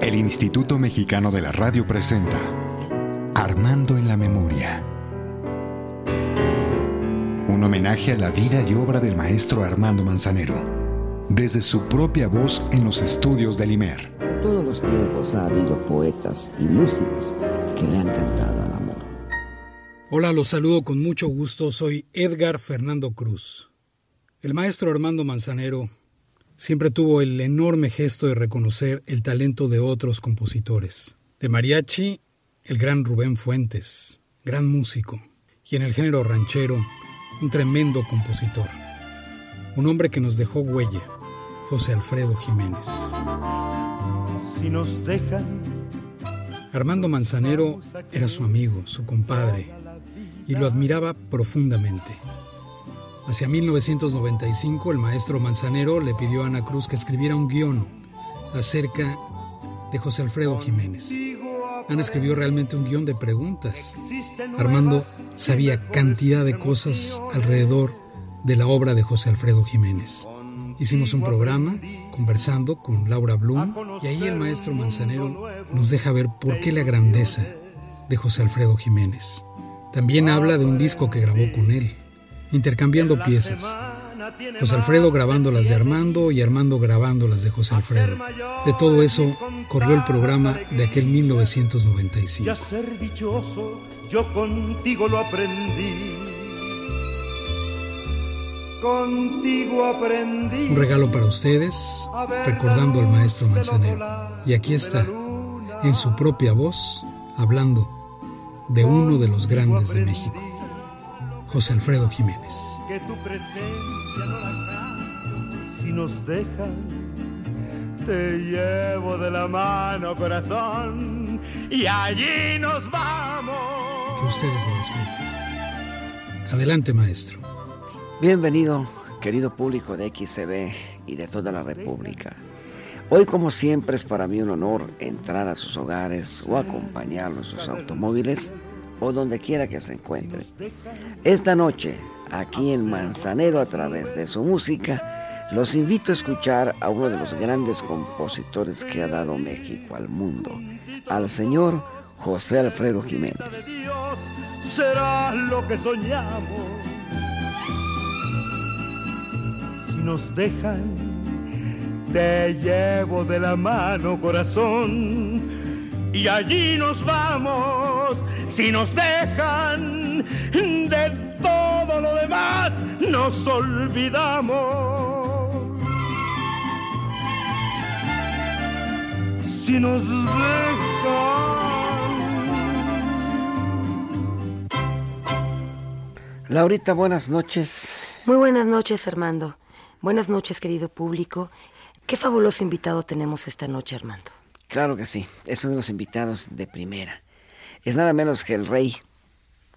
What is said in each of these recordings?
El Instituto Mexicano de la Radio presenta Armando en la Memoria. Un homenaje a la vida y obra del maestro Armando Manzanero, desde su propia voz en los estudios del IMER. En todos los tiempos ha habido poetas y músicos que le han cantado al amor. Hola, los saludo con mucho gusto. Soy Edgar Fernando Cruz. El maestro Armando Manzanero siempre tuvo el enorme gesto de reconocer el talento de otros compositores. De mariachi, el gran Rubén Fuentes, gran músico, y en el género ranchero, un tremendo compositor. Un hombre que nos dejó huella, José Alfredo Jiménez. Si nos dejan. Armando Manzanero era su amigo, su compadre, y lo admiraba profundamente. Hacia 1995 el maestro Manzanero le pidió a Ana Cruz que escribiera un guion acerca de José Alfredo Jiménez. Ana escribió realmente un guion de preguntas. Armando sabía cantidad de cosas alrededor de la obra de José Alfredo Jiménez. Hicimos un programa conversando con Laura Blum y ahí el maestro Manzanero nos deja ver por qué la grandeza de José Alfredo Jiménez. También habla de un disco que grabó con él, intercambiando piezas. José Alfredo grabando las de Armando y Armando grabando las de José Alfredo. De todo eso corrió el programa de aquel 1995. Ya ser dichoso, yo contigo lo aprendí. Contigo aprendí. Un regalo para ustedes, recordando al maestro Manzanero. Y aquí está, en su propia voz, hablando de uno de los grandes de México. José Alfredo Jiménez. Que tu presencia no la. Si nos dejan, te llevo de la mano, corazón, y allí nos vamos. Que ustedes lo disfruten. Adelante, maestro. Bienvenido, querido público de XCB y de toda la República. Hoy, como siempre, es para mí un honor entrar a sus hogares o acompañarlos en sus automóviles o donde quiera que se encuentre. Esta noche, aquí en Manzanero, a través de su música, los invito a escuchar a uno de los grandes compositores que ha dado México al mundo, al señor José Alfredo Jiménez. Será lo que soñamos. Si nos dejan, te llevo de la mano, corazón, y allí nos vamos. Si nos dejan, de todo lo demás nos olvidamos. Si nos dejan. Laurita, buenas noches. Muy buenas noches, Armando. Buenas noches, querido público. Qué fabuloso invitado tenemos esta noche, Armando. Claro que sí, es uno de los invitados de primera. Es nada menos que el rey,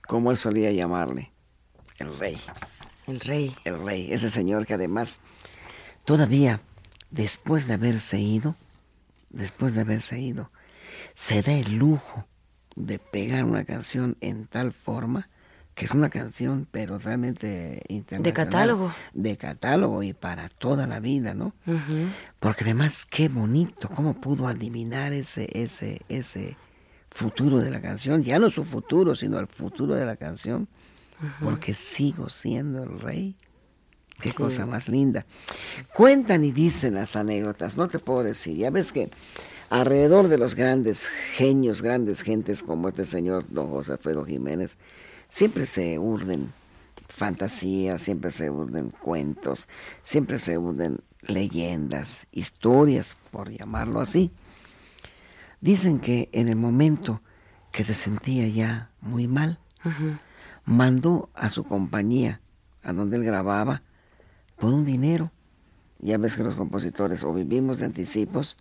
como él solía llamarle. El rey. El rey. El rey, ese señor que además, todavía, después de haberse ido, después de haberse ido, se da el lujo de pegar una canción en tal forma que es una canción, pero realmente internacional. De catálogo. De catálogo y para toda la vida, ¿no? Porque además, qué bonito, cómo pudo adivinar ese, ese, ese futuro de la canción. Ya no su futuro, sino el futuro de la canción. Porque sigo siendo el rey. Qué Sí. cosa más linda. Cuentan y dicen las anécdotas, no te puedo decir. Ya ves que alrededor de los grandes genios, grandes gentes como este señor don José Alfredo Jiménez, siempre se urden fantasías, siempre se urden cuentos, siempre se urden leyendas, historias, por llamarlo así. Dicen que en el momento que se sentía ya muy mal, mandó a su compañía, a donde él grababa, por un dinero. Ya ves que los compositores o vivimos de anticipos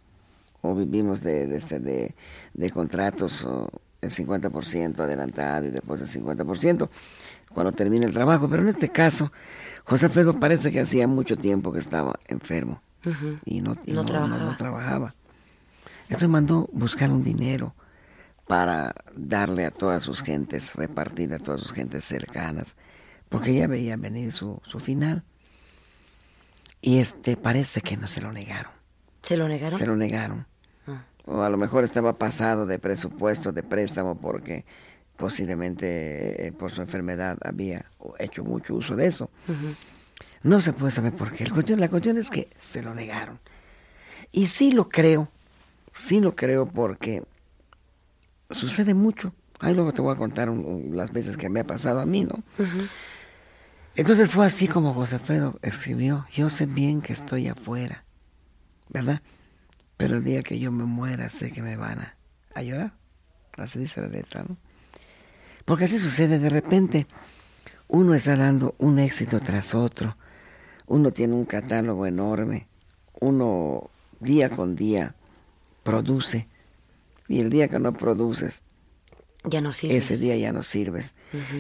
o vivimos de, de, este, de, de contratos o el 50% adelantado y después el 50% cuando termina el trabajo. Pero en este caso, José Alfredo parece que hacía mucho tiempo que estaba enfermo y no, y No no- trabajaba. no- no trabajaba. Entonces mandó buscar un dinero para darle a todas sus gentes, repartir a todas sus gentes cercanas, porque ya veía venir su, su final. Y este parece que no se lo negaron. ¿Se lo negaron? Se lo negaron. O a lo mejor estaba pasado de presupuesto, de préstamo, porque posiblemente eh, por su enfermedad había hecho mucho uso de eso. No se puede saber por qué. La cuestión, la cuestión es que se lo negaron. Y sí lo creo, sí lo creo porque sucede mucho. Ahí luego te voy a contar las veces que me ha pasado a mí, ¿no? Entonces fue así como José Alfredo escribió, yo sé bien que estoy afuera, ¿verdad? Pero el día que yo me muera sé que me van a, a llorar. Así dice la letra, ¿no? Porque así sucede de repente. Uno está dando un éxito tras otro. Uno tiene un catálogo enorme. Uno día con día produce. Y el día que no produces, ya no sirves. Ese día ya no sirves.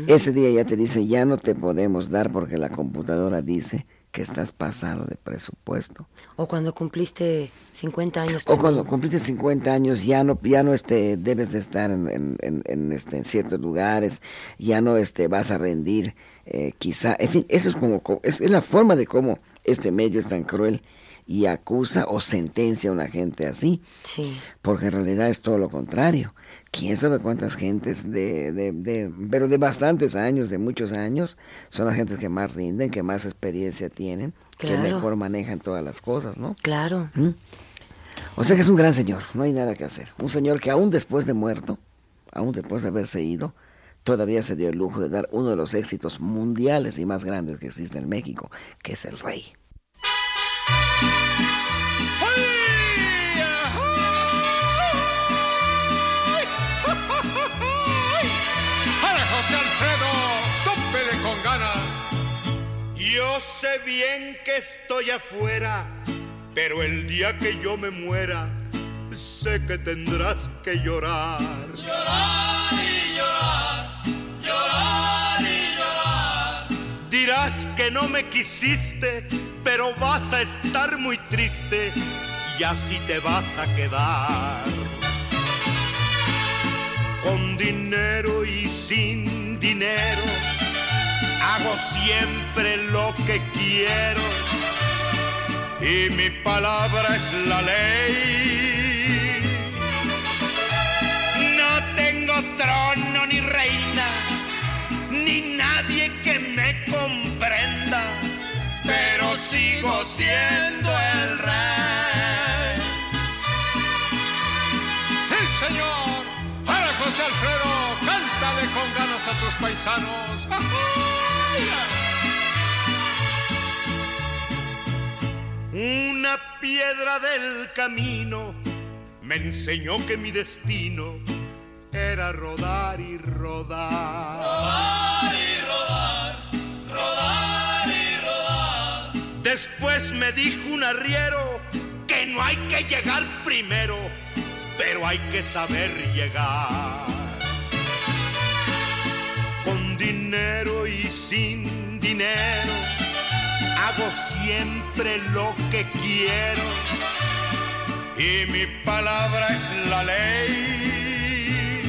Ese día ya te dice, ya no te podemos dar porque la computadora dice que estás pasado de presupuesto. O cuando cumpliste 50 años. O cuando cumpliste 50 años ya no ya no este debes de estar en, en, este en ciertos lugares, ya no este vas a rendir eh, quizá, en fin, eso es como es, es la forma de cómo este medio es tan cruel y acusa o sentencia a una gente así. Sí. Porque en realidad es todo lo contrario quién sabe cuántas gentes de, de, de, pero de bastantes años, de muchos años, son las gentes que más rinden, que más experiencia tienen, que mejor manejan todas las cosas, ¿no? Claro. ¿Mm? O sea que es un gran señor, no hay nada que hacer. Un señor que aún después de muerto, aún después de haberse ido, todavía se dio el lujo de dar uno de los éxitos mundiales y más grandes que existe en México, que es el rey. Yo sé bien que estoy afuera, pero el día que yo me muera, sé que tendrás que llorar. Llorar Dirás que no me quisiste, pero vas a estar muy triste y así te vas a quedar. Con dinero y sin dinero hago siempre lo que quiero y mi palabra es la ley. Sigo siendo el rey. ¡Sí, señor! ¡Para José Alfredo! cántale con ganas a tus paisanos. Una piedra del camino me enseñó que mi destino era rodar y rodar. Rodar Después me dijo un arriero que no hay que llegar primero, pero hay que saber llegar. Con dinero y sin dinero hago siempre lo que quiero y mi palabra es la ley.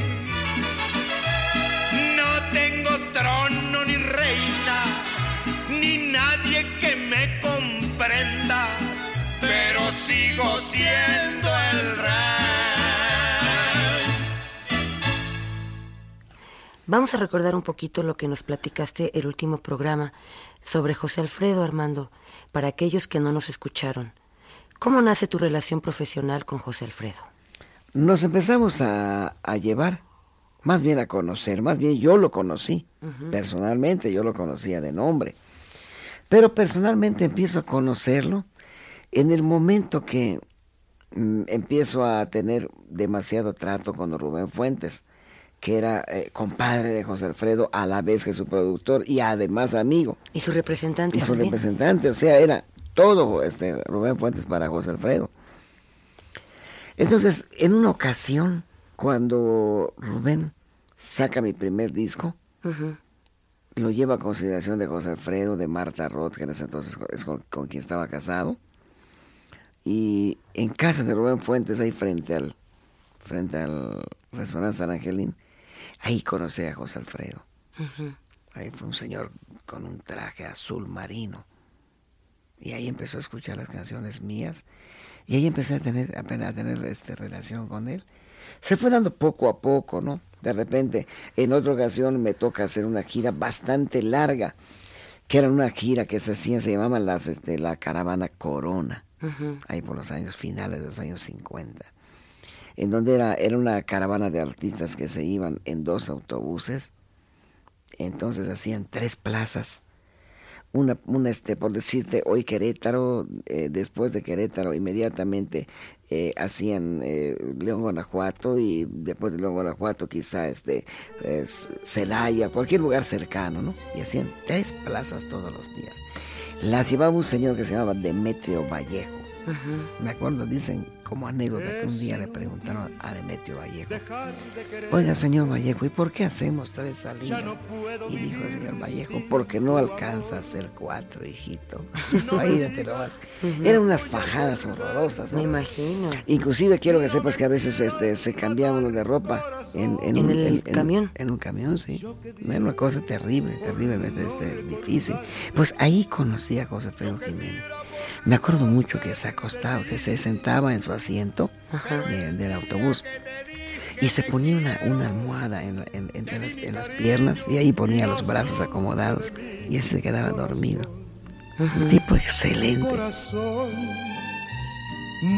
No tengo trono ni reina, ni nadie que sigo siendo el rey. Vamos a recordar un poquito lo que nos platicaste el último programa sobre José Alfredo Armando, para aquellos que no nos escucharon. ¿Cómo nace tu relación profesional con José Alfredo? Nos empezamos a, llevar, más bien a conocer, más bien yo lo conocí, personalmente yo lo conocía de nombre, pero personalmente empiezo a conocerlo en el momento que mm, empiezo a tener demasiado trato con Rubén Fuentes que era eh, compadre de José Alfredo, a la vez que su productor y además amigo. Y su representante. Y su representante, o sea, era todo este Rubén Fuentes para José Alfredo. Entonces, en una ocasión, cuando Rubén saca mi primer disco, lo lleva a consideración de José Alfredo, de Marta Roth, que en ese entonces es con, con, quien estaba casado, y en casa de Rubén Fuentes, ahí frente al, frente al restaurante San Angelín, Ahí conocí a José Alfredo. Ahí fue un señor con un traje azul marino. Y ahí empezó a escuchar las canciones mías. Y ahí empecé a tener, apenas a tener este, relación con él. Se fue dando poco a poco, ¿no? De repente, en otra ocasión me toca hacer una gira bastante larga, que era una gira que se hacía, se llamaba las, este, la caravana Corona, ahí por los años finales de los años 50, en donde era, era una caravana de artistas que se iban en dos autobuses, entonces hacían tres plazas una, una este, por decirte, hoy Querétaro, eh, después de Querétaro, inmediatamente eh, hacían eh, León, Guanajuato, y después de León, Guanajuato, quizá este, Celaya, cualquier lugar cercano, ¿no? Y hacían tres plazas todos los días. Las llevaba un señor que se llamaba Demetrio Vallejo. Me acuerdo, dicen como anécdota que un día le preguntaron a Demetrio Vallejo, oiga señor Vallejo, ¿y por qué hacemos tres salidas? Y dijo el señor Vallejo, porque no alcanza a hacer cuatro, hijito. Eran unas fajadas horrorosas. Me imagino. Inclusive quiero que sepas que a veces este, se cambiaba uno de ropa en, un, el camión. En un camión, sí. Era una cosa terrible, terriblemente este, difícil. Pues ahí conocí a José Pedro Jiménez. Me acuerdo mucho que se acostaba, que se sentaba en su asiento del autobús y se ponía una, una almohada en, las, piernas y ahí ponía los brazos acomodados y él se quedaba dormido. Un tipo excelente. Corazón,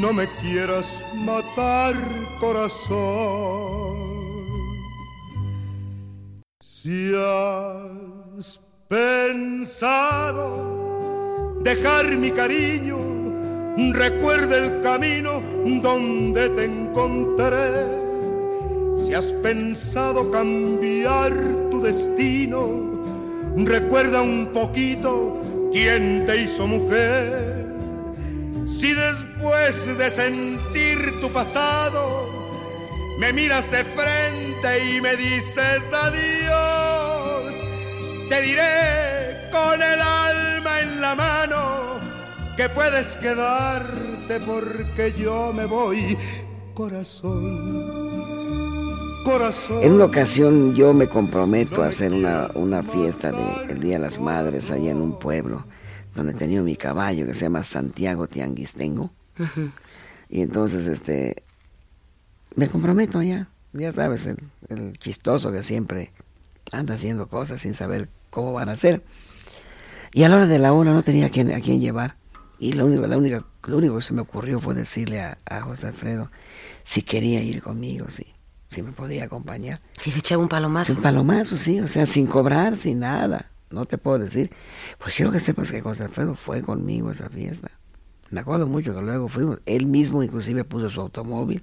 no me quieras matar, corazón. Si has pensado dejar mi cariño, recuerda el camino donde te encontré. Si has pensado cambiar tu destino, recuerda un poquito quién te hizo mujer. Si después de sentir tu pasado, me miras de frente y me dices adiós, te diré con el alma que puedes quedarte porque yo me voy, corazón. Corazón. En una ocasión yo me comprometo a hacer una, una fiesta del Día de las Madres allá en un pueblo donde tenía mi caballo que se llama Santiago Tianguistengo. Y entonces este me comprometo allá, ya sabes, el, el chistoso que siempre anda haciendo cosas sin saber cómo van a ser. Y a la hora de la hora no tenía a quién, a quién llevar. Y lo único, la única, lo único que se me ocurrió fue decirle a, José Alfredo si quería ir conmigo, si, si me podía acompañar. Si se echaba un palomazo. Un palomazo, sí, o sea, sin cobrar, sin nada. No te puedo decir. Pues quiero que sepas que José Alfredo fue conmigo a esa fiesta. Me acuerdo mucho que luego fuimos. Él mismo inclusive puso su automóvil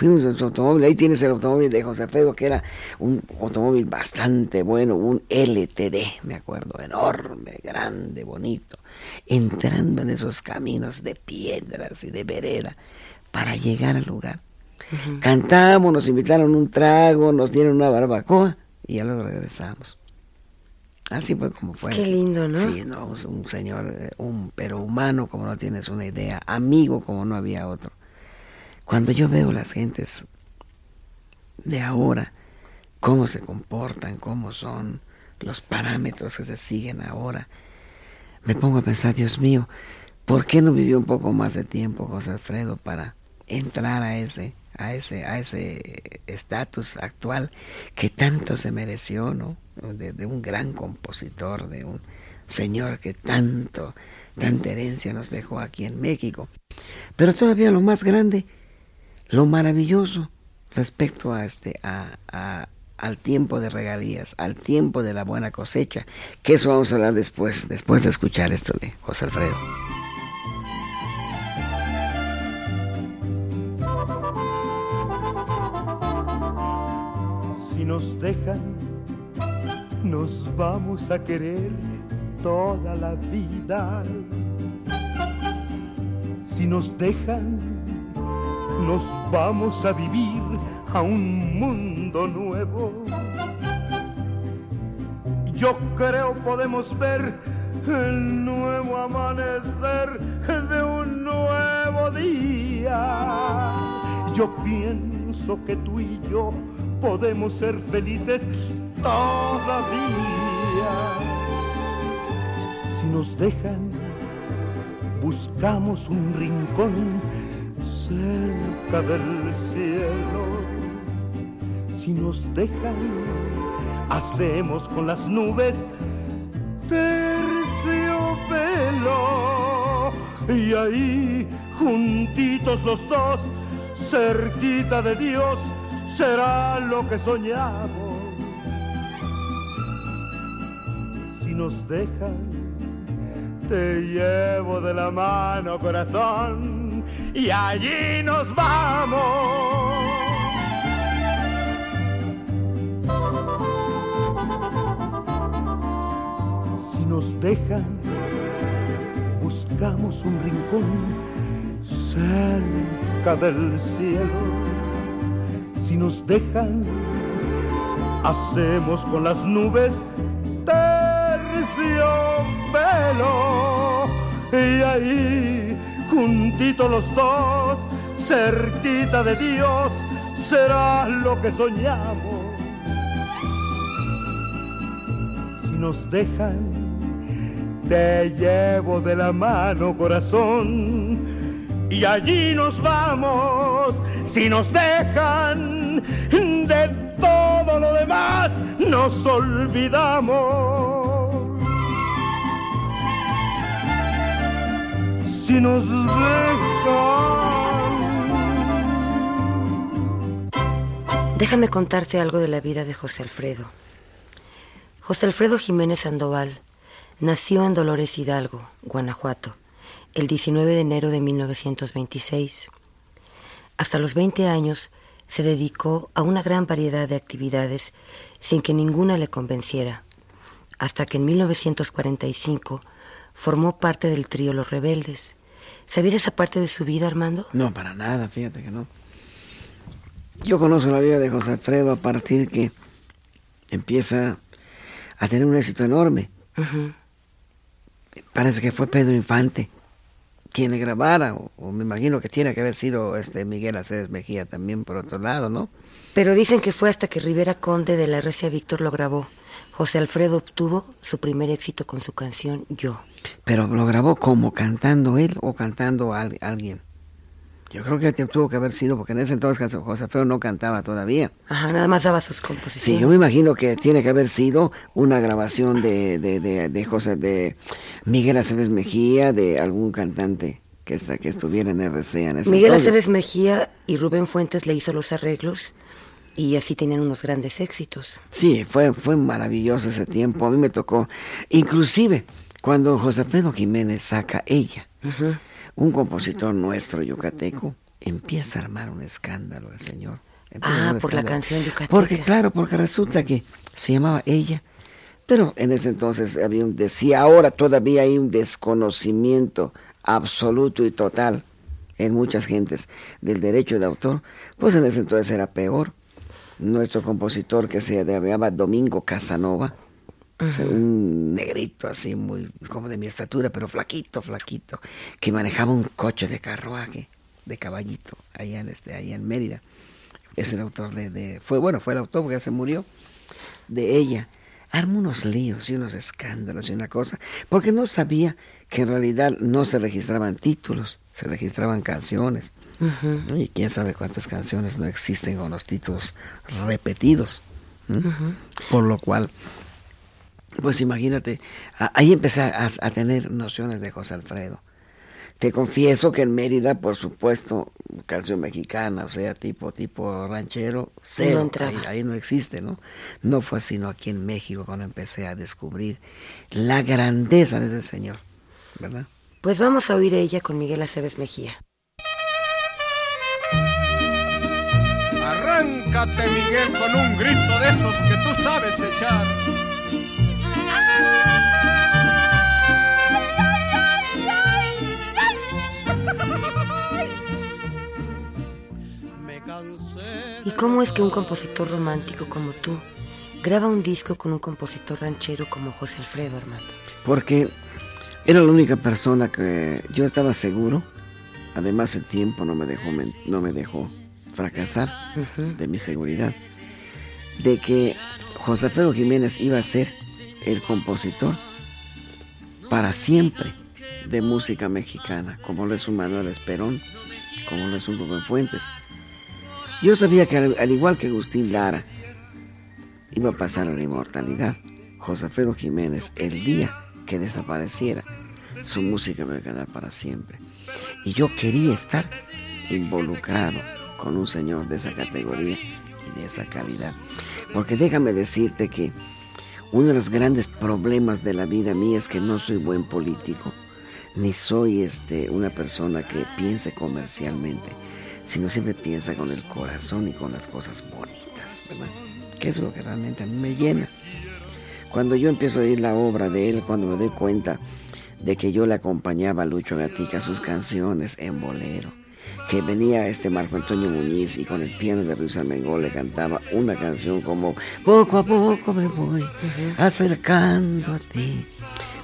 Fuimos en su automóvil, ahí tienes el automóvil de José Alfredo, que era un automóvil bastante bueno, un LTD, me acuerdo, enorme, grande, bonito, entrando en esos caminos de piedras y de vereda para llegar al lugar. Cantamos, nos invitaron un trago, nos dieron una barbacoa y ya luego regresamos. Así fue como fue. Qué lindo, ¿no? Sí, no, un señor, eh, un pero humano como no tienes una idea, amigo como no había otro. Cuando yo veo las gentes de ahora, cómo se comportan, cómo son los parámetros que se siguen ahora, me pongo a pensar, Dios mío, ¿por qué no vivió un poco más de tiempo José Alfredo para entrar a ese a ese a ese estatus actual que tanto se mereció, ¿no? De, de, un gran compositor, de un señor que tanto tanta herencia nos dejó aquí en México. Pero todavía lo más grande lo maravilloso respecto a este a, al tiempo de regalías, al tiempo de la buena cosecha, que eso vamos a hablar después, después de escuchar esto de José Alfredo. Si nos dejan, nos vamos a querer toda la vida. Si nos dejan, nos vamos a vivir a un mundo nuevo. Yo creo podemos ver el nuevo amanecer de un nuevo día. Yo pienso que tú y yo podemos ser felices todavía. Si nos dejan, buscamos un rincón cerca del cielo. Si nos dejan, hacemos con las nubes terciopelo. Y ahí, juntitos los dos, cerquita de Dios, será lo que soñamos. Si nos dejan, te llevo de la mano, corazón, y allí nos vamos. Si nos dejan, buscamos un rincón cerca del cielo. Si nos dejan, hacemos con las nubes terciopelo. Y ahí, juntitos los dos, cerquita de Dios, será lo que soñamos. Si nos dejan, te llevo de la mano, corazón, y allí nos vamos. Si nos dejan, de todo lo demás nos olvidamos. Déjame contarte algo de la vida de José Alfredo. José Alfredo Jiménez Sandoval nació en Dolores Hidalgo, Guanajuato, el 19 de enero de 1926. Hasta los 20 años se dedicó a una gran variedad de actividades sin que ninguna le convenciera, hasta que en 1945 formó parte del trío Los Rebeldes. ¿Sabías esa parte de su vida, Armando? No, para nada, fíjate que no. Yo conozco la vida de José Alfredo a partir que empieza a tener un éxito enorme. Parece que fue Pedro Infante quien le grabara, o, o me imagino que tiene que haber sido este Miguel Aceves Mejía también por otro lado, ¿no? Pero dicen que fue hasta que Rivera Conde de la RCA Víctor lo grabó. José Alfredo obtuvo su primer éxito con su canción Yo. Pero lo grabó como cantando él o cantando a al- alguien. Yo creo que tuvo que haber sido, porque en ese entonces José Alfredo no cantaba todavía. Ajá, nada más daba sus Sí, composiciones. yo me imagino que tiene que haber sido una grabación de, de, de, de José, de Miguel Aceves Mejía, de algún cantante que, está, que estuviera en RCA en ese Miguel entonces. Aceves Mejía y Rubén Fuentes le hizo los arreglos y así tenían unos grandes éxitos. Sí, fue, fue maravilloso ese tiempo. A mí me tocó, inclusive cuando José Alfredo Jiménez saca ella, un compositor nuestro yucateco, empieza a armar un escándalo el señor. Ah, por la canción yucateca. Porque claro, porque resulta que se llamaba ella, pero en ese entonces había un, decía ahora todavía hay un desconocimiento absoluto y total en muchas gentes del derecho de autor, pues en ese entonces era peor. Nuestro compositor que se llamaba Domingo Casanova, o sea, un negrito así, muy como de mi estatura, pero flaquito, flaquito, que manejaba un coche de carruaje, de caballito, allá en, este, allá en Mérida. Es el autor de, de- fue bueno, fue el autor porque ya se murió, de ella. Armó unos líos y unos escándalos y una cosa, porque no sabía que en realidad no se registraban títulos, se registraban canciones. Y quién sabe cuántas canciones no existen con los títulos repetidos. Por lo cual, pues imagínate, ahí empecé a, a tener nociones de José Alfredo. Te confieso que en Mérida, por supuesto, canción mexicana, o sea, tipo tipo ranchero, cero. No ahí, ahí no existe, ¿no? No fue sino aquí en México cuando empecé a descubrir la grandeza de ese señor, ¿verdad? Pues vamos a oír ella con Miguel Aceves Mejía. Arráncate, Miguel, con un grito de esos que tú sabes echar. Me cansé. ¿Y cómo es que un compositor romántico como tú graba un disco con un compositor ranchero como José Alfredo, Armando? porque era la única persona que yo estaba seguro, además el tiempo no me dejó, no me dejó fracasar de mi seguridad, de que José Alfredo Jiménez iba a ser el compositor para siempre de música mexicana, como lo es un Manuel Esperón, como lo supo con Fuentes. Yo sabía que al, igual que Agustín Lara, iba a pasar a la inmortalidad. José Alfredo Jiménez, el día que desapareciera, su música me quedar para siempre. Y yo quería estar involucrado con un señor de esa categoría y de esa calidad. Porque déjame decirte que uno de los grandes problemas de la vida mía es que no soy buen político, ni soy este, una persona que piense comercialmente, sino siempre piensa con el corazón y con las cosas bonitas, ¿verdad? Que es lo que realmente a mí me llena. Cuando yo empiezo a oír la obra de él, cuando me doy cuenta de que yo le acompañaba a Lucho Gatica sus canciones en bolero, que venía este Marco Antonio Muñiz y con el piano de Ruiz Almengol le cantaba una canción como Poco a poco me voy acercando a ti.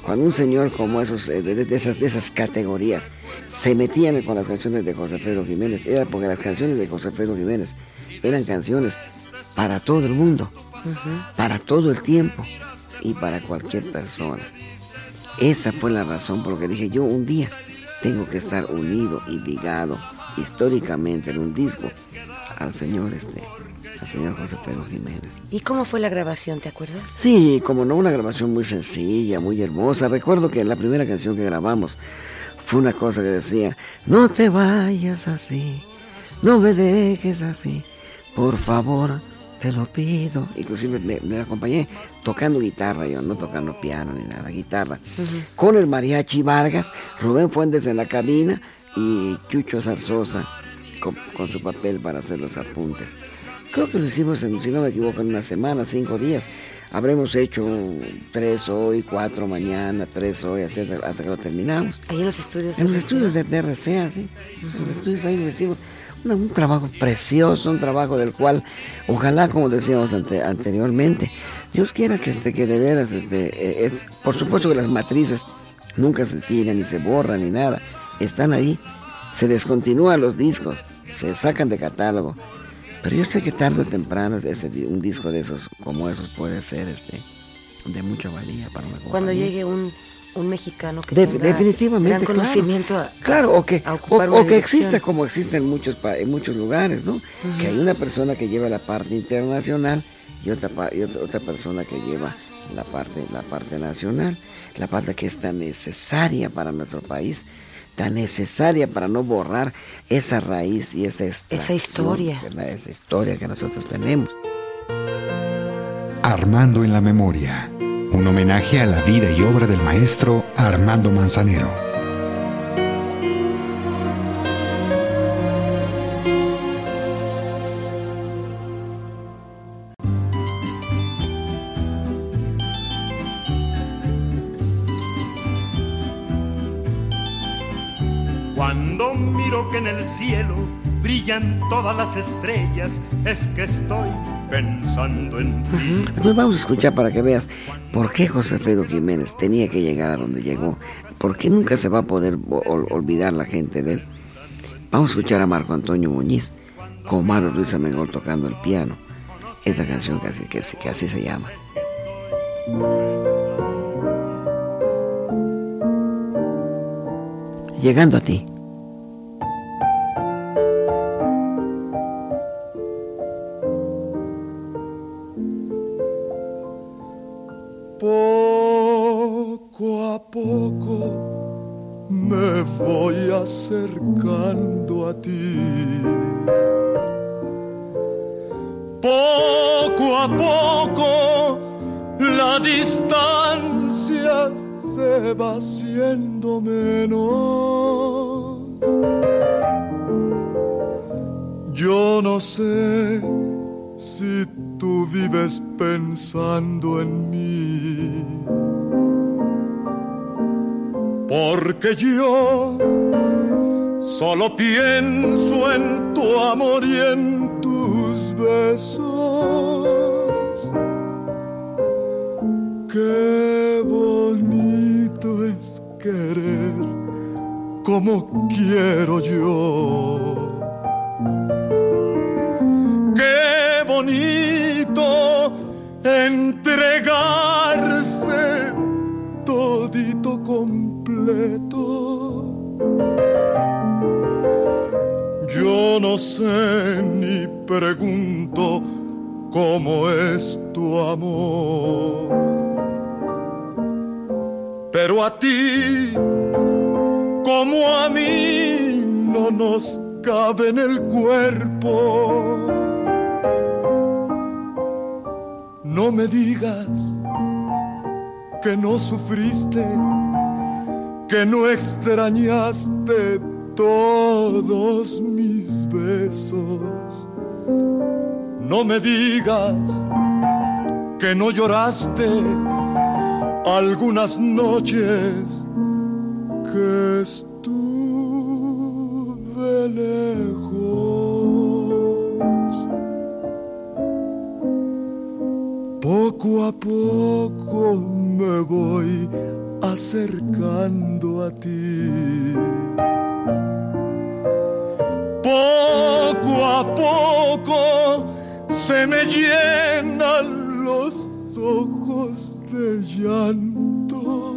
Cuando un señor como esos, eh, de, esas, de esas categorías, se metían con las canciones de José Pedro Jiménez, era porque las canciones de José Pedro Jiménez eran canciones para todo el mundo, para todo el tiempo y para cualquier persona. Esa fue la razón por la que dije yo un día tengo que estar unido y ligado históricamente en un disco al señor este al señor José Pedro Jiménez. ¿Y cómo fue la grabación, te acuerdas? Sí, como no, una grabación muy sencilla, muy hermosa. Recuerdo que la primera canción que grabamos fue una cosa que decía, no te vayas así, no me dejes así, por favor, te lo pido. Inclusive me, acompañé tocando guitarra, yo no tocando piano ni nada, guitarra. Con el mariachi Vargas, Rubén Fuentes en la cabina y Chucho Zarzosa con, su papel para hacer los apuntes. Creo que lo hicimos, en, si no me equivoco, en una semana, cinco días. Habremos hecho tres hoy, cuatro mañana, tres hoy, hasta que lo terminamos. Ahí en los estudios. En los estudios de, DRCA, sí. En los estudios ahí lo hicimos un trabajo precioso, un trabajo del cual, ojalá, como decíamos anteriormente, Dios quiera que, este, que de veras, este, eh, por supuesto que las matrices nunca se tiran, ni se borran, ni nada, están ahí, se descontinúan los discos, se sacan de catálogo, pero yo sé que tarde o temprano este, un disco de esos, como esos, puede ser este, de mucha valía para una Cuando llegue un un mexicano que tenga definitivamente gran conocimiento claro, o que o, que exista como existe en muchos en muchos lugares no que hay una persona que lleva la parte internacional y otra y otra, persona que lleva la parte la parte nacional la parte que es tan necesaria para nuestro país tan necesaria para no borrar esa raíz y esa, esa historia. esa historia que nosotros tenemos. Armando en la memoria un homenaje a la vida y obra del maestro Armando Manzanero. Cuando miro que en el cielo brillan todas las estrellas, es que estoy pensando en ti. Entonces vamos a escuchar para que veas por qué José Alfredo Jiménez tenía que llegar a donde llegó, por qué nunca se va a poder olvidar la gente de él. Vamos a escuchar a Marco Antonio Muñiz con Mario Ruiz Amengol tocando el piano. Esta canción que así, que así se llama. Llegando a ti. Sé ni pregunto cómo es tu amor. Pero a ti, como a mí, no nos cabe en el cuerpo. No me digas que no sufriste, que no extrañaste todos No me digas que no lloraste algunas noches que estuve lejos. Poco a poco me voy acercando a ti. Poco a poco se me llenan los ojos de llanto.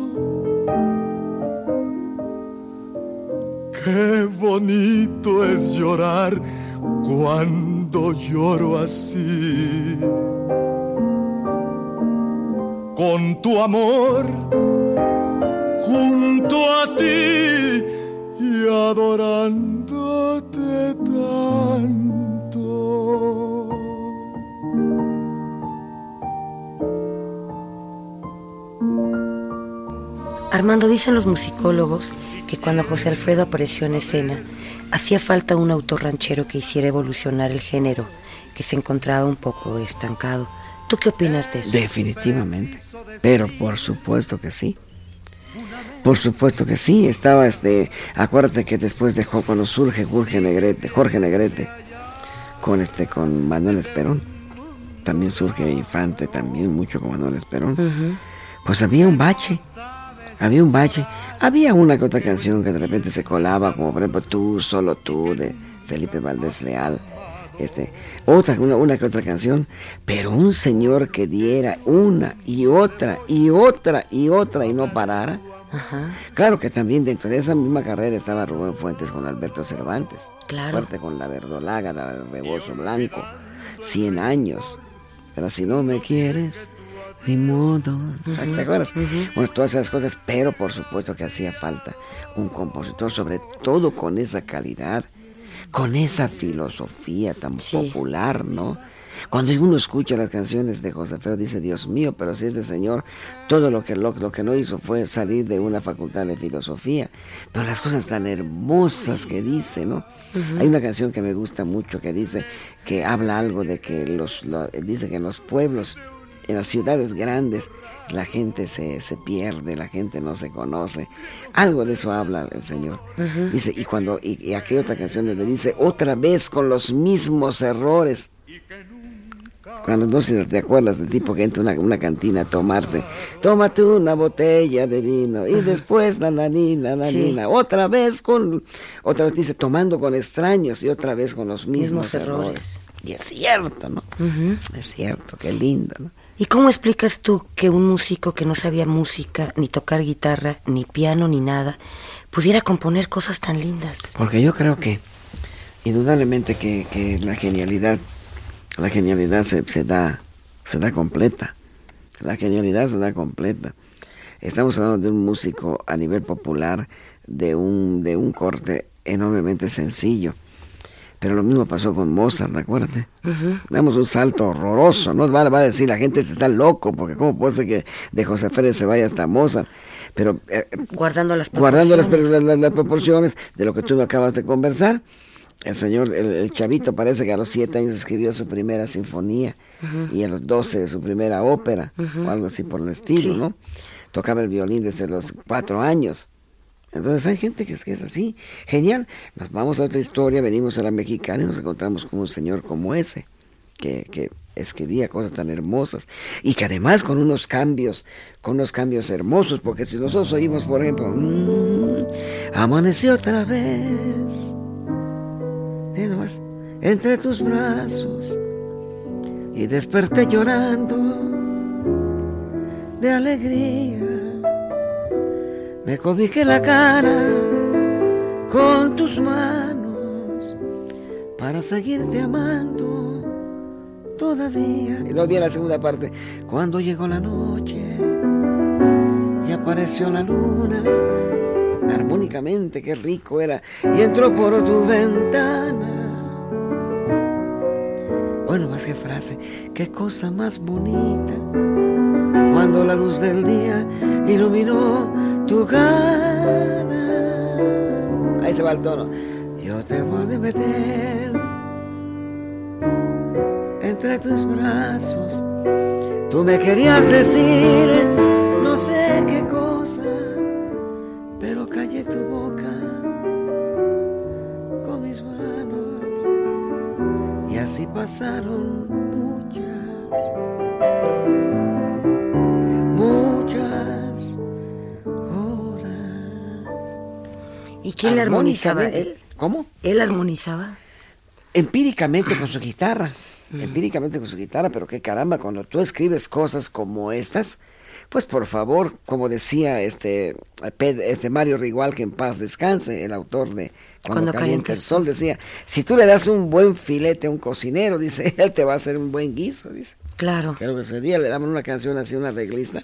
Qué bonito es llorar cuando lloro así. Con tu amor junto a ti y tanto. Armando, dicen los musicólogos que cuando José Alfredo apareció en escena, hacía falta un autor ranchero que hiciera evolucionar el género, que se encontraba un poco estancado. ¿Tú qué opinas de eso? Definitivamente. Pero por supuesto que sí. Por supuesto que sí. Estaba este. Acuérdate que después de cuando surge Jorge Negrete, Jorge Negrete, con este, con Manuel Esperón. También surge Infante, también mucho con Manuel Esperón. Pues había un bache. Había un bache. Había una que otra canción que de repente se colaba, como por ejemplo Tú, solo tú, de Felipe Valdés Leal. Este, otra, una, una que otra canción, pero un señor que diera una y otra y otra y otra y no parara. Ajá. Claro que también dentro de esa misma carrera estaba Rubén Fuentes con Alberto Cervantes. Claro. Fuerte con la verdolaga, la rebozo blanco. 100 años. Pero si no me quieres, ni modo. ¿Te acuerdas? Bueno, todas esas cosas, pero por supuesto que hacía falta un compositor, sobre todo con esa calidad, con esa filosofía tan Sí. popular, ¿no? Cuando uno escucha las canciones de José Feo, dice, Dios mío, pero si este señor, todo lo que, lo, lo que no hizo fue salir de una facultad de filosofía, pero las cosas tan hermosas que dice, ¿no? Hay una canción que me gusta mucho que dice, que habla algo de que los, lo- dice que en los pueblos, en las ciudades grandes, la gente se, se pierde, la gente no se conoce. Algo de eso habla el Señor. Dice, y cuando, y, y aquella otra canción donde dice, otra vez con los mismos errores. Cuando no sé si te acuerdas del tipo que entra a una, una cantina a tomarse, tómate una botella de vino y después la nanina, la Sí. nanina, otra vez con, otra vez dice, tomando con extraños y otra vez con los mismos, Mismos errores. errores. Y es cierto, ¿no? Es cierto, qué lindo, ¿no? ¿Y cómo explicas tú que un músico que no sabía música, ni tocar guitarra, ni piano, ni nada, pudiera componer cosas tan lindas? Porque yo creo que, indudablemente que, que la genialidad, la genialidad se, se da, se da completa. La genialidad se da completa. Estamos hablando de un músico a nivel popular, de un, de un corte enormemente sencillo. Pero lo mismo pasó con Mozart, acuérdate. Damos un salto horroroso, ¿no? Va, va a decir la gente está loco, porque cómo puede ser que de José Férez se vaya hasta Mozart. Pero eh, Guardando las guardando las, proporciones. las- las proporciones de lo que tú acabas de conversar. El señor, el, el chavito parece que a los siete años escribió su primera sinfonía y a los doce su primera ópera o algo así por el estilo, Sí. ¿no? Tocaba el violín desde los cuatro años. Entonces hay gente que es, que es así. Genial. Nos vamos a otra historia, venimos a la mexicana y nos encontramos con un señor como ese, que, que escribía cosas tan hermosas y que además con unos cambios, con unos cambios hermosos, porque si nosotros oímos, por ejemplo, mm, amaneció otra vez, eh, nomás, entre tus brazos y desperté llorando de alegría. Me cobijé la cara con tus manos para seguirte amando todavía. Y luego viene la segunda parte. Cuando llegó la noche y apareció la luna, armónicamente, qué rico era, y entró por tu ventana. Bueno, más que frase, qué cosa más bonita. Cuando la luz del día iluminó tu cara. Ahí se va el tono. Yo te voy a meter entre tus brazos. Tú me querías decir tu boca con mis manos y así pasaron muchas, muchas horas. ¿Y quién le armonizaba? ¿Él? ¿Cómo? ¿Él armonizaba? empíricamente con su guitarra, empíricamente con su guitarra, pero qué caramba, cuando tú escribes cosas como estas, pues por favor, como decía este, Ped- este Mario Rigual, que en paz descanse, el autor de Cuando, calienta el sol, decía, si tú le das un buen filete a un cocinero, dice, él te va a hacer un buen guiso, dice. Claro. Creo que ese día le daban una canción así, una reglista,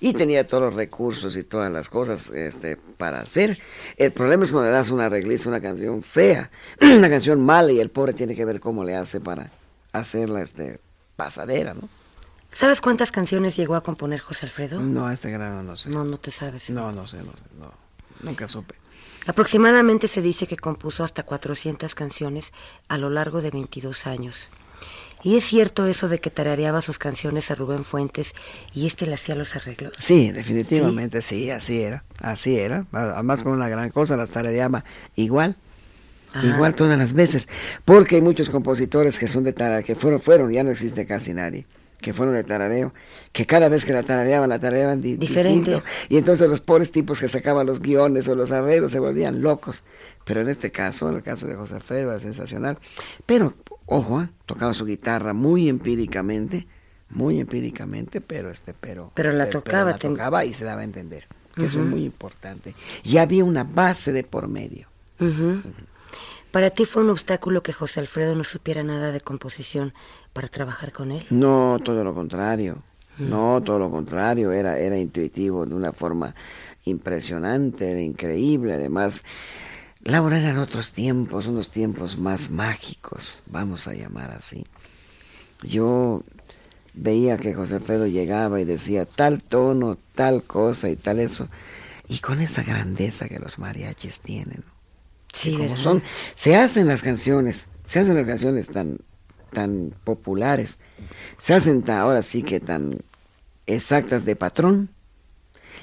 y tenía todos los recursos y todas las cosas este, para hacer. El problema es cuando le das una reglista, una canción fea, una canción mala, y el pobre tiene que ver cómo le hace para hacerla este, pasadera, ¿no? ¿Sabes cuántas canciones llegó a componer José Alfredo? No, a este grado no sé. No, no te sabes. No, no sé, no no. Nunca supe. Aproximadamente se dice que compuso hasta 400 canciones a lo largo de 22 años. ¿Y es cierto eso de que tarareaba sus canciones a Rubén Fuentes y este le hacía los arreglos? Sí, definitivamente sí, así era, así era. Además con una gran cosa, las tarareaba igual. Ajá. Igual todas las veces, porque hay muchos compositores que son de tarareo, que fueron, fueron, ya no existe casi nadie, que fueron de tarareo, que cada vez que la tarareaban, la tarareaban di- Diferente. distinto, y entonces los pobres tipos que sacaban los guiones o los arreglos se volvían locos. Pero en este caso, en el caso de José Alfredo, es sensacional. Pero, ojo, ¿eh? tocaba su guitarra muy empíricamente, muy empíricamente, pero este, pero, Pero la tocaba, la te- tocaba y se daba a entender. Que Eso es muy importante. Y había una base de por medio. Ujú. Para ti fue un obstáculo que José Alfredo no supiera nada de composición para trabajar con él. No, todo lo contrario. No, todo lo contrario. Era, era intuitivo de una forma impresionante, era increíble. Además, Laura eran otros tiempos, unos tiempos más mágicos, vamos a llamar así. Yo veía que José Alfredo llegaba y decía tal tono, tal cosa y tal eso, y con esa grandeza que los mariachis tienen. Sí, como se hacen las canciones, se hacen las canciones tan, tan populares, se hacen ahora sí que tan exactas de patrón,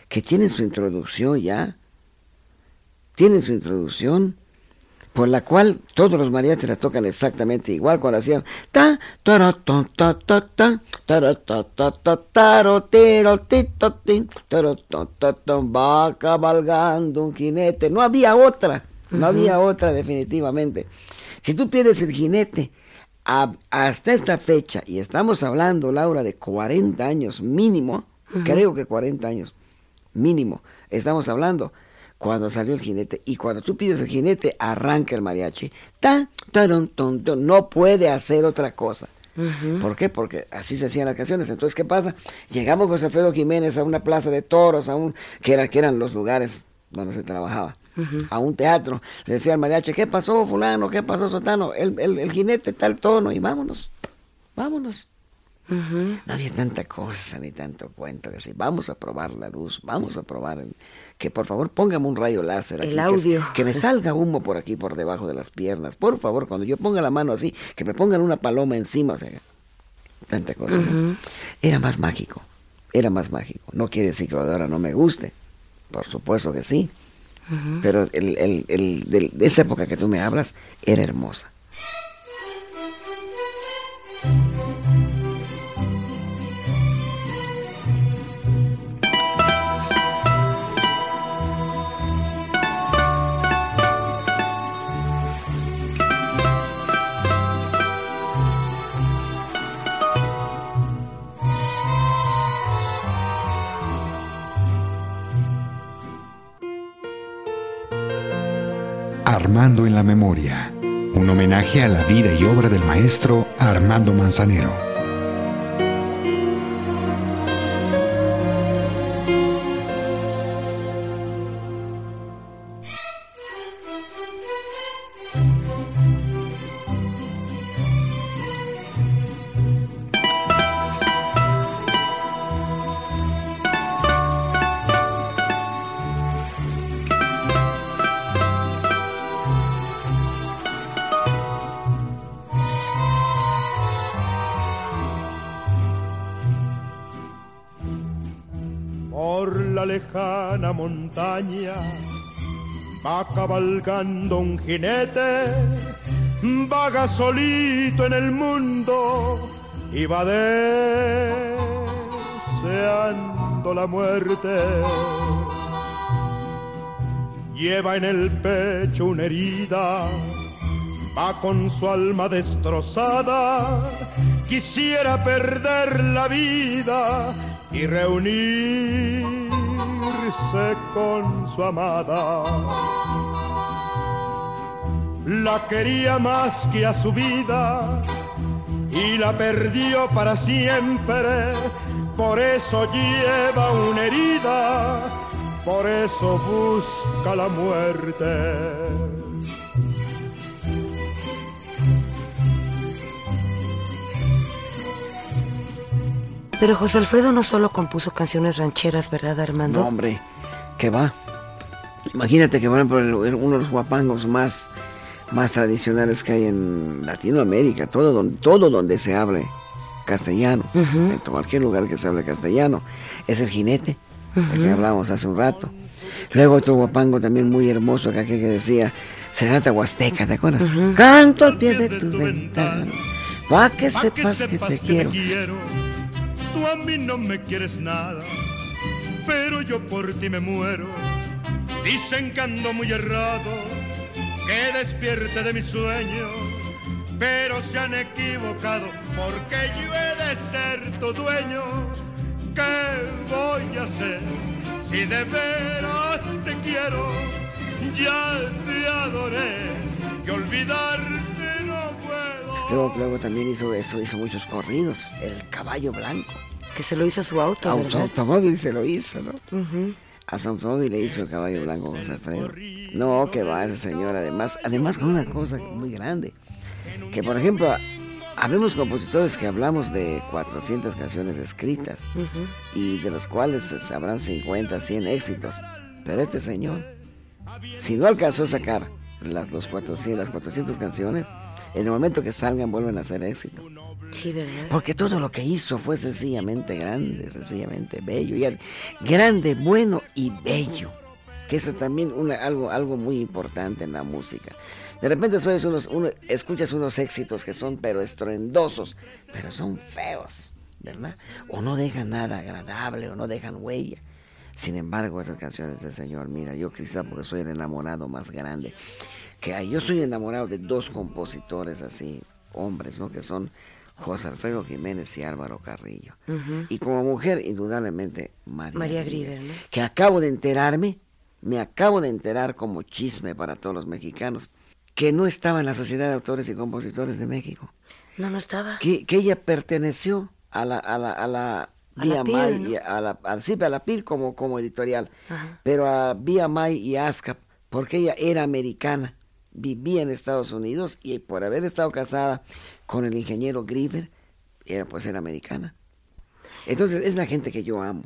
que tienen su introducción ya, tienen su introducción, por la cual todos los mariachis la tocan exactamente igual cuando hacían ta ta ta ta ta ta ta ta taro, tiro, ti, to, ti, taro, ta, ta, ta, va cabalgando un jinete. No había otra no había otra definitivamente. Si tú pierdes el jinete a- hasta esta fecha y estamos hablando Laura de 40 años mínimo creo que 40 años mínimo estamos hablando cuando salió el jinete y cuando tú pides el jinete arranca el mariachi ta tarun, tun, tun, no puede hacer otra cosa ¿Por qué? Porque así se hacían las canciones. Entonces, ¿qué pasa? Llegamos José Alfredo Jiménez a una plaza de toros, a un, que, era, que eran los lugares donde se trabajaba, a un teatro. Le decía al mariachi, ¿qué pasó fulano? ¿Qué pasó sotano? El, el, el jinete tal tono y vámonos, vámonos. No había tanta cosa ni tanto cuento que sí. Vamos a probar la luz, vamos a probar el- que por favor póngame un rayo láser. El aquí, que- audio. Que, me salga humo por aquí, por debajo de las piernas. Por favor, cuando yo ponga la mano así, que me pongan una paloma encima, o sea, tanta cosa. ¿no? Era más mágico, era más mágico. No quiere decir que lo de ahora no me guste, por supuesto que sí. Pero el, el, el- de esa época que tú me hablas era hermosa. En la memoria. un homenaje a la vida y obra del maestro Armando Manzanero. Cabalgando un jinete, vaga solito en el mundo y va deseando la muerte. Lleva en el pecho una herida, va con su alma destrozada, quisiera perder la vida y reunir con su amada. La quería más que a su vida y la perdió para siempre. Por eso lleva una herida, por eso busca la muerte. Pero José Alfredo no solo compuso canciones rancheras, ¿verdad, Armando? No, hombre, que va. Imagínate que, por ejemplo, uno de los guapangos más, más tradicionales que hay en Latinoamérica, todo donde, todo donde se hable castellano, en cualquier lugar que se hable castellano, es el jinete, del que hablábamos hace un rato. Luego otro guapango también muy hermoso que, que decía, Serenata Huasteca, ¿te acuerdas? Canto al pie de tu ventana, para que sepas que te quiero Tú a mí no me quieres nada, pero yo por ti me muero. Dicen que ando muy errado, que despierte de mi sueño, pero se han equivocado porque yo he de ser tu dueño. ¿Qué voy a hacer si de veras te quiero? Ya te adoré y olvidarte no Luego, luego también hizo eso, hizo muchos corridos. El caballo blanco. Que se lo hizo a su auto, A su automóvil se lo hizo, ¿no? A su automóvil le hizo el caballo blanco José Alfredo. No, que va ese señor. Además, además con una cosa muy grande. Que, por ejemplo, habemos compositores que hablamos de 400 canciones escritas y de los cuales habrán 50, 100 éxitos. Pero este señor, si no alcanzó a sacar las, los 400, las 400 canciones, en el momento que salgan vuelven a ser éxito. Porque todo lo que hizo fue sencillamente grande, sencillamente bello. Y grande, bueno y bello. Que es también una, algo, algo muy importante en la música. De repente unos, uno, escuchas unos éxitos que son pero estruendosos, pero son feos, ¿verdad? O no dejan nada agradable, o no dejan huella. Sin embargo, estas canciones del Señor, mira, yo quizá porque soy el enamorado más grande que hay. Yo soy enamorado de dos compositores así, hombres, ¿no? Que son José Alfredo Jiménez y Álvaro Carrillo. Y como mujer, indudablemente, María, María Grieber, ¿no? Que acabo de enterarme, me acabo de enterar como chisme para todos los mexicanos, que no estaba en la Sociedad de Autores y Compositores de México. No, no estaba. Que, que ella perteneció a la, a la, a la Vía May, a la, a, sí, a la PIR como, como editorial, pero a Vía May y ASCAP, porque ella era americana vivía en Estados Unidos y por haber estado casada con el ingeniero Griever, era pues era americana. Entonces es la gente que yo amo.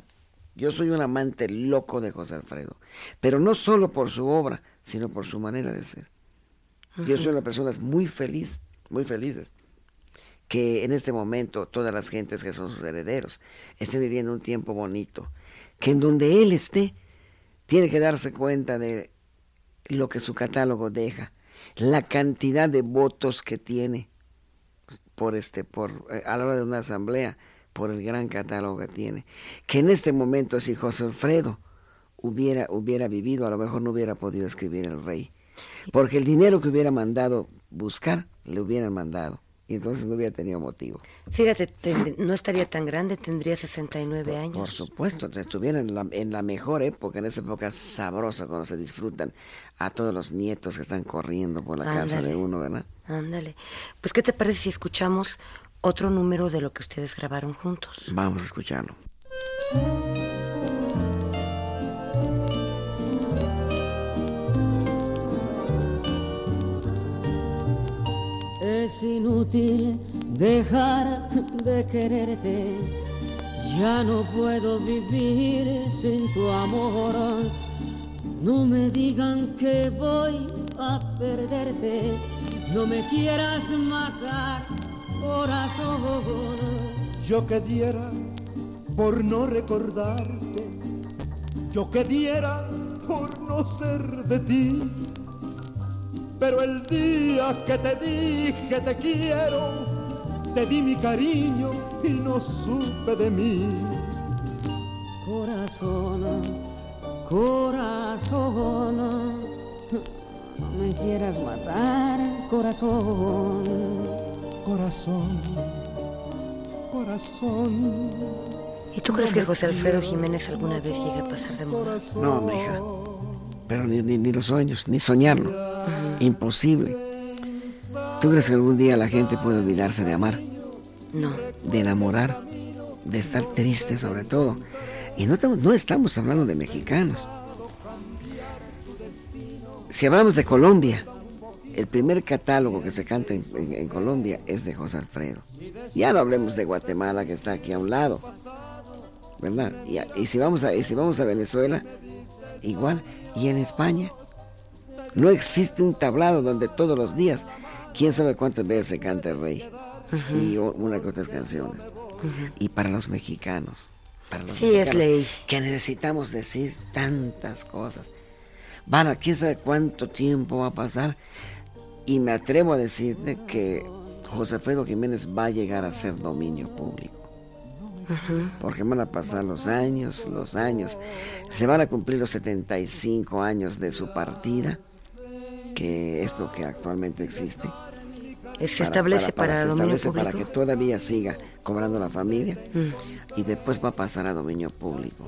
Yo soy un amante loco de José Alfredo, pero no solo por su obra, sino por su manera de ser. Yo soy una persona muy feliz, muy felices, que en este momento todas las gentes que son sus herederos estén viviendo un tiempo bonito, que en donde él esté, tiene que darse cuenta de lo que su catálogo deja, la cantidad de votos que tiene por este, por, eh, a la hora de una asamblea, por el gran catálogo que tiene. Que en este momento, si José Alfredo hubiera, hubiera vivido, a lo mejor no hubiera podido escribir El Rey. Porque el dinero que hubiera mandado buscar, le hubieran mandado y entonces no hubiera tenido motivo. Fíjate, no estaría tan grande, tendría 69 años. Por supuesto, estuviera en la, en la mejor época, en esa época sabrosa cuando se disfrutan a todos los nietos que están corriendo por la casa de uno, ¿verdad? Ándale. Pues, ¿qué te parece si escuchamos otro número de lo que ustedes grabaron juntos? Vamos a escucharlo. Es inútil dejar de quererte, ya no puedo vivir sin tu amor. No me digan que voy a perderte, no me quieras matar, corazón. Yo que diera por no recordarte, yo que diera por no ser de ti pero el día que te dije te quiero, te di mi cariño y no supe de mí. Corazón, corazón, no me quieras matar, corazón. Corazón, corazón. ¿Y tú crees que José Alfredo Jiménez alguna vez llegue a pasar de moda? No, hija. Pero ni, ni los sueños, ni soñarlo. Imposible. ¿Tú crees que algún día la gente puede olvidarse de amar? No. De enamorar, de estar triste sobre todo. Y no estamos, no estamos hablando de mexicanos. Si hablamos de Colombia, el primer catálogo que se canta en, Colombia es de José Alfredo. Ya no hablemos de Guatemala que está aquí a un lado. ¿Verdad? Y, si, vamos a, y si vamos a Venezuela, igual. Y en España, no existe un tablado donde todos los días, quién sabe cuántas veces se canta el rey. Y una que otras canciones. Y para los mexicanos, para los sí, es ley. que necesitamos decir tantas cosas. Van a quién sabe cuánto tiempo va a pasar. Y me atrevo a decirte que José Alfredo Jiménez va a llegar a ser dominio público. Porque van a pasar los años, los años. Se van a cumplir los 75 años de su partida que esto que actualmente existe. Se establece para, dominio público para que todavía siga cobrando la familia mm. y después va a pasar a dominio público.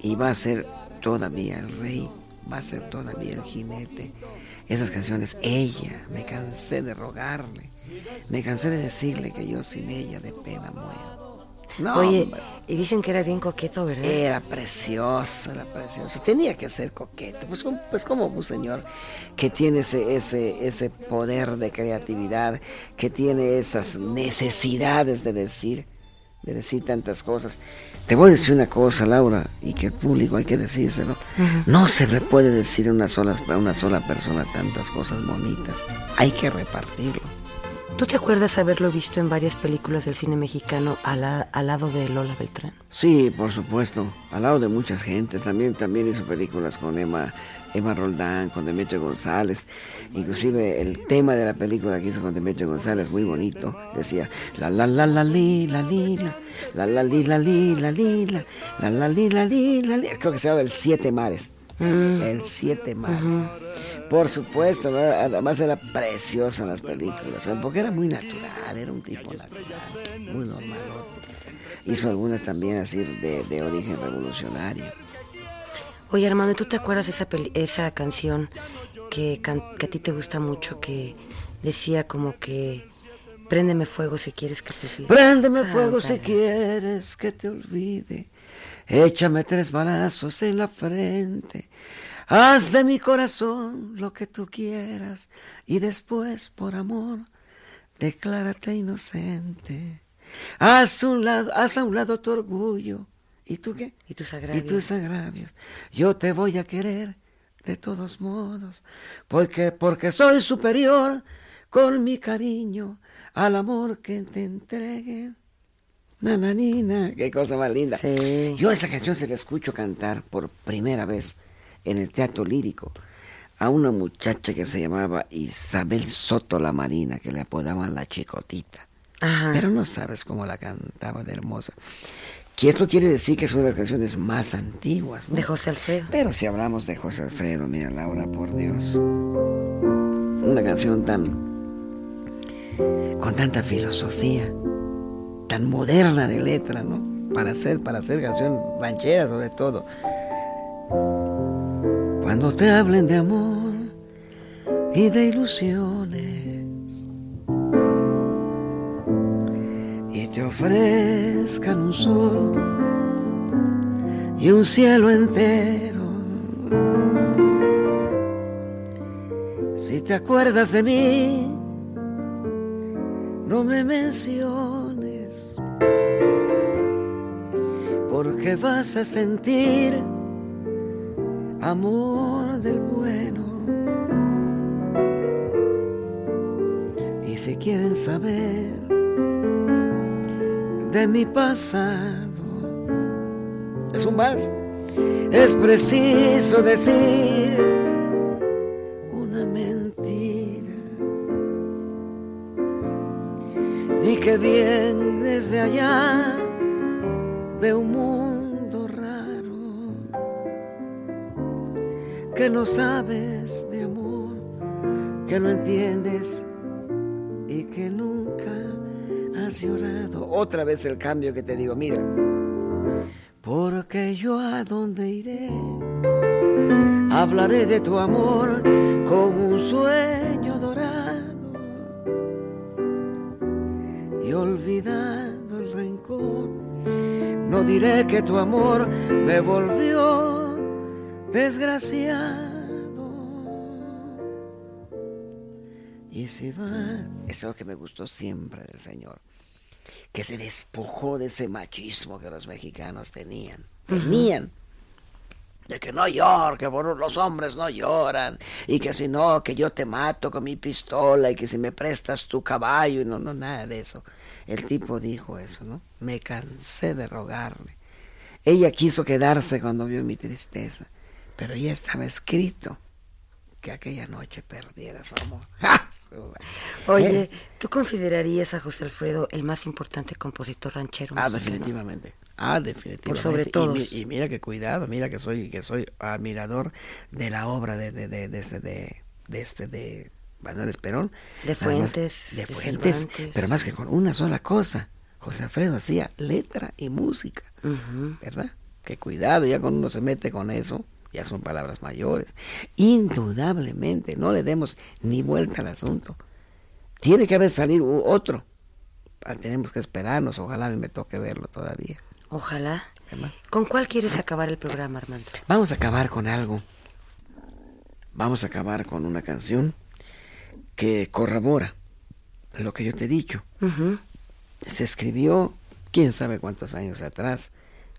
Y va a ser todavía el rey va a ser todavía el jinete. Esas canciones ella me cansé de rogarle. Me cansé de decirle que yo sin ella de pena muero Oye, y dicen que era bien coqueto, ¿verdad? Era precioso, era precioso. Tenía que ser coqueto. Pues, pues como un señor que tiene ese, ese, ese poder de creatividad, que tiene esas necesidades de decir, de decir tantas cosas. Te voy a decir una cosa, Laura, y que el público hay que decírselo. No se le puede decir a una sola, a una sola persona tantas cosas bonitas. Hay que repartirlo. ¿Tú te acuerdas haberlo visto en varias películas del cine mexicano al, lado de Lola Beltrán? Sí, por supuesto, al lado de muchas gentes. También, también hizo películas con Emma, Emma Roldán, con Demetrio González. Inclusive el tema de la película que hizo con Demetrio González, muy bonito. Decía, la la la la li, la li, la, la la li, la li, la li, la, la la li, la li, la li. Creo que se llama El Siete Mares. Mm. El Siete Mares. Por supuesto, además era precioso en las películas, porque era muy natural, era un tipo natural, muy normal. Hizo algunas también así de, origen revolucionario. Oye, hermano, ¿tú te acuerdas esa, esa canción que, que a ti te gusta mucho, que decía como que Préndeme fuego si quieres que te olvide. Préndeme ah, fuego si quieres que te olvide. Échame tres balazos en la frente. Haz de mi corazón lo que tú quieras y después, por amor, declárate inocente. Haz, un lado, haz a un lado tu orgullo. ¿Y tú qué? Y tus agravios. Y tus agravios. Yo te voy a querer de todos modos, porque, porque soy superior con mi cariño al amor que te entregue. Nananina, qué cosa más linda. Yo esa canción se la escucho cantar por primera vez en el teatro lírico a una muchacha que se llamaba Isabel Soto la Marina, que le apodaban la chicotita. Pero no sabes cómo la cantaba de hermosa. Que esto quiere decir que es una de las canciones más antiguas. De José Alfredo. Pero si hablamos de José Alfredo, mira Laura, por Dios. Una canción tan con tanta filosofía, tan moderna de letra, ¿no? Para hacer, para hacer canción ranchera sobre todo. Cuando te hablen de amor y de ilusiones y te ofrezcan un sol y un cielo entero. Si te acuerdas de mí, no me menciones, porque vas a sentir amor del bueno. Y si quieren saber de mi pasado, es un vals, es preciso decir una mentira. Di que bien desde allá que no sabes de amor, que no entiendes y que nunca has llorado. Otra vez el cambio que te digo, mira, porque yo a dónde iré, hablaré de tu amor como un sueño dorado y olvidando el rencor, no diré que tu amor me volvió desgraciado. Y si va, eso es lo que me gustó siempre del Señor, que se despojó de ese machismo que los mexicanos tenían. Tenían. De que no llor, que por los hombres no lloran, y que si no, que yo te mato con mi pistola, y que si me prestas tu caballo, y no, no, nada de eso. El tipo dijo eso, ¿no? Me cansé de rogarle. Ella quiso quedarse cuando vio mi tristeza, pero ya estaba escrito que aquella noche perdiera su amor. Oye, ¿Eh? ¿tú considerarías a José Alfredo el más importante compositor ranchero? Ah, mexicano? definitivamente. Ah, definitivamente. Por sobre Y todos. Y, mira que cuidado, mira que soy que soy admirador de la obra de de de de este de, de este de Manuel Esperón. De más- Fuentes, de Fuentes, pero más que con una sola cosa. José Alfredo hacía letra y música. ¿verdad? Que cuidado, ya cuando uno se mete con eso, ya son palabras mayores. Indudablemente, no le demos ni vuelta al asunto. Tiene que haber salido otro. Ah, Tenemos que esperarnos, ojalá a mí me toque verlo todavía. Ojalá. ¿verdad? ¿Con cuál quieres acabar el programa, Armando? Vamos a acabar con algo. Vamos a acabar con una canción que corrobora lo que yo te he dicho. Se escribió, quién sabe cuántos años atrás,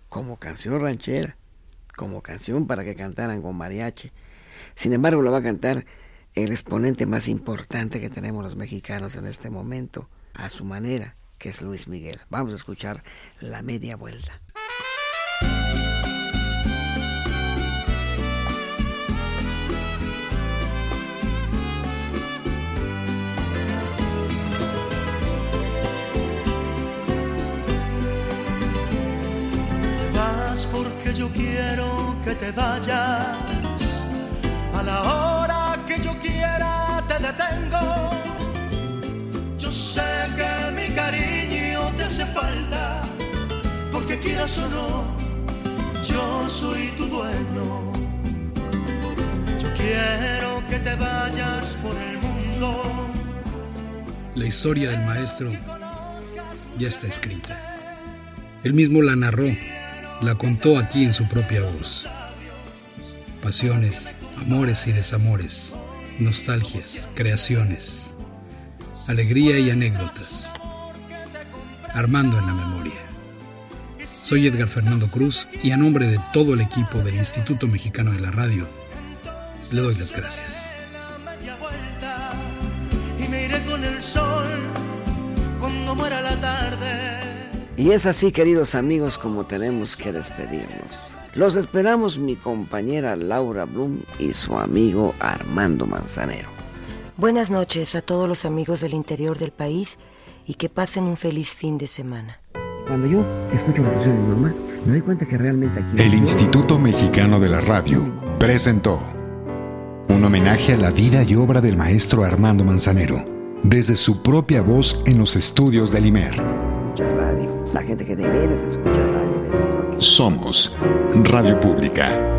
como canción ranchera, como canción para que cantaran con mariachi. Sin embargo, lo va a cantar el exponente más importante que tenemos los mexicanos en este momento, a su manera, que es Luis Miguel. Vamos a escuchar La Media Vuelta. Que te vayas. A la hora que yo quiera te detengo. Yo sé que mi cariño te hace falta. Porque quieras o no, yo soy tu dueño. Yo quiero que te vayas por el mundo. La historia del maestro ya está escrita. Él mismo la narró, la contó aquí en su propia voz. Pasiones, amores y desamores, nostalgias, creaciones, alegría y anécdotas. Armando en la memoria. Soy Edgar Fernando Cruz y a nombre de todo el equipo del Instituto Mexicano de la Radio, le doy las gracias. Y es así, queridos amigos, como tenemos que despedirnos. Los esperamos mi compañera Laura Blum y su amigo Armando Manzanero. Buenas noches a todos los amigos del interior del país y que pasen un feliz fin de semana. Cuando yo escucho la canción de mi mamá, me doy cuenta que realmente aquí... El Instituto Mexicano de la Radio presentó un homenaje a la vida y obra del maestro Armando Manzanero, desde su propia voz en los estudios del IMER. Escucha radio. La gente que de veras escucha radio. Somos Radio Pública.